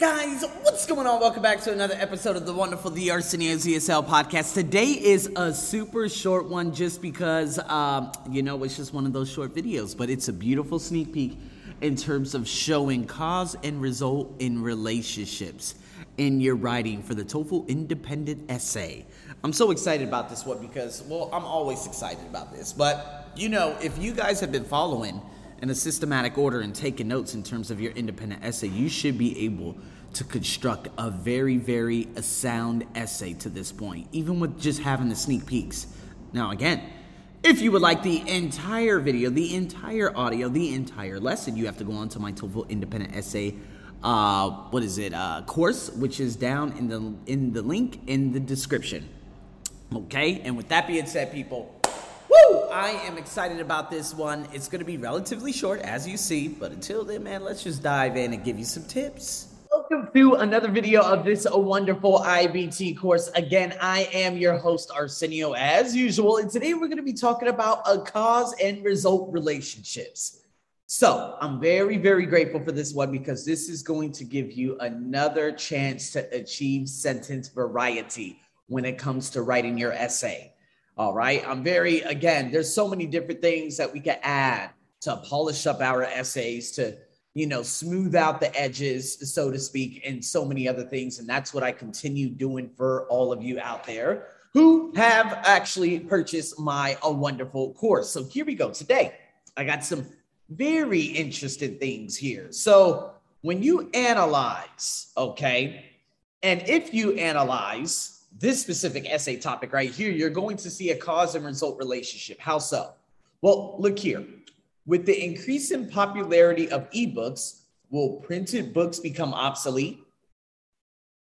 Guys, what's going on? Welcome back to another episode of the wonderful The Arsenio's ESL podcast. Today is a super short one just because, um, you know, it's just one of those short videos, but it's a beautiful sneak peek in terms of showing cause and result in relationships in your writing for the TOEFL independent essay. I'm so excited about this one because, well, I'm always excited about this, but you know, if you guys have been following, in a systematic order and taking notes in terms of your independent essay, you should be able to construct a very, very a sound essay to this point, even with just having the sneak peeks. Now, again, if you would like the entire video, the entire audio, the entire lesson, you have to go on to my TOEFL independent essay. Uh, what is it? Uh, course, which is down in the in the link in the description. Okay, and with that being said, people, Woo! I am excited about this one. It's going to be relatively short, as you see, but until then, man, let's just dive in and give you some tips. Welcome to another video of this wonderful IBT course. Again, I am your host, Arsenio, as usual, and today we're going to be talking about a cause and result relationships. So I'm very, very grateful for this one because this is going to give you another chance to achieve sentence variety when it comes to writing your essay. All right. I'm very, again, there's so many different things that we can add to polish up our essays, to, you know, smooth out the edges, so to speak, and so many other things. And that's what I continue doing for all of you out there who have actually purchased my A Wonderful course. So here we go. Today, I got some very interesting things here. So when you analyze, okay, and if you analyze, this specific essay topic right here, you're going to see a cause and result relationship. How so? Well, look here. With the increase in popularity of ebooks, will printed books become obsolete?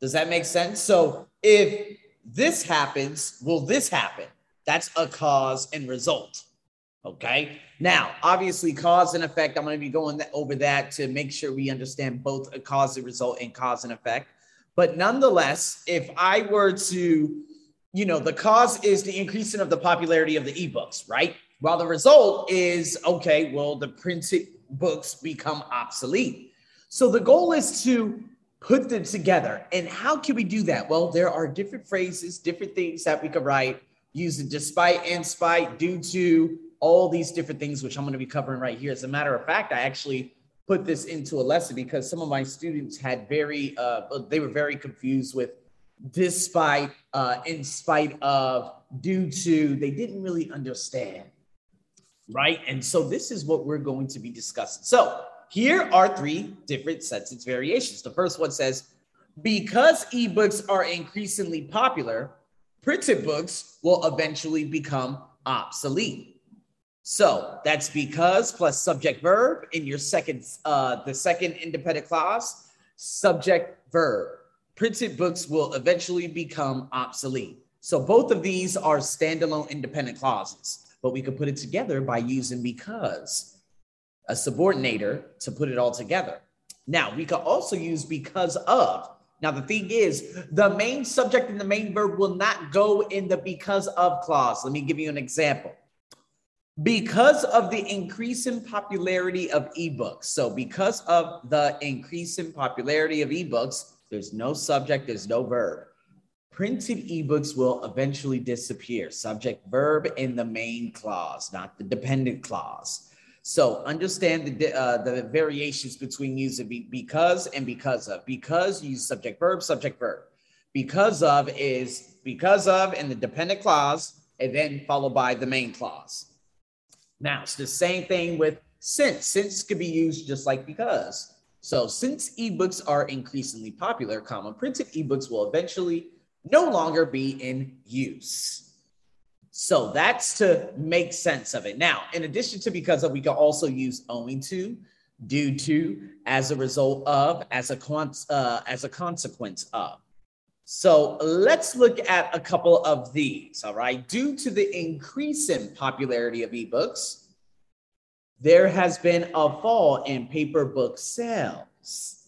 Does that make sense? So if this happens, will this happen? That's a cause and result. Okay. Now, obviously, cause and effect. I'm going to be going over that to make sure we understand both a cause and result and cause and effect. But nonetheless, if I were to, you know, the cause is the increasing of the popularity of the ebooks, right? While the result is okay, well, the printed books become obsolete. So the goal is to put them together. And how can we do that? Well, there are different phrases, different things that we could write using despite and spite due to all these different things, which I'm going to be covering right here. As a matter of fact, I actually put this into a lesson because some of my students had very uh, they were very confused with despite uh, in spite of due to they didn't really understand. Right? And so this is what we're going to be discussing. So here are three different sentence variations. The first one says because ebooks are increasingly popular printed books will eventually become obsolete so that's because plus subject verb in your second, uh, the second independent clause, subject verb. Printed books will eventually become obsolete. So both of these are standalone independent clauses, but we could put it together by using because, a subordinator to put it all together. Now we could also use because of. Now the thing is, the main subject and the main verb will not go in the because of clause. Let me give you an example because of the increase in popularity of ebooks. So, because of the increase in popularity of ebooks, there's no subject, there's no verb. Printed ebooks will eventually disappear. Subject, verb in the main clause, not the dependent clause. So, understand the uh, the variations between using be- because and because of. Because use subject, verb, subject, verb. Because of is because of in the dependent clause, and then followed by the main clause. Now, it's the same thing with since. Since could be used just like because. So since ebooks are increasingly popular, comma, printed ebooks will eventually no longer be in use. So that's to make sense of it. Now, in addition to because of, we can also use owing to, due to, as a result of, as a uh, as a consequence of. So let's look at a couple of these. All right. Due to the increase in popularity of ebooks, there has been a fall in paper book sales.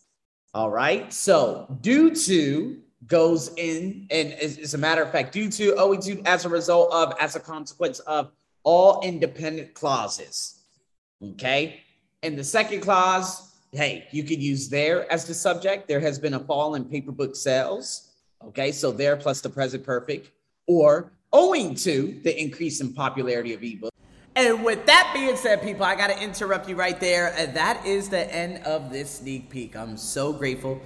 All right. So due to goes in, and as a matter of fact, due to, oh, owing to, as a result of, as a consequence of all independent clauses. Okay. And the second clause hey, you could use there as the subject. There has been a fall in paper book sales. Okay, so there plus the present perfect, or owing to the increase in popularity of ebooks. And with that being said, people, I got to interrupt you right there. Uh, that is the end of this sneak peek. I'm so grateful,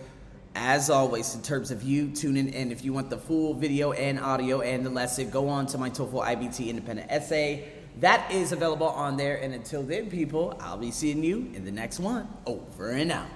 as always, in terms of you tuning in. If you want the full video and audio and the lesson, go on to my TOEFL IBT independent essay. That is available on there. And until then, people, I'll be seeing you in the next one. Over and out.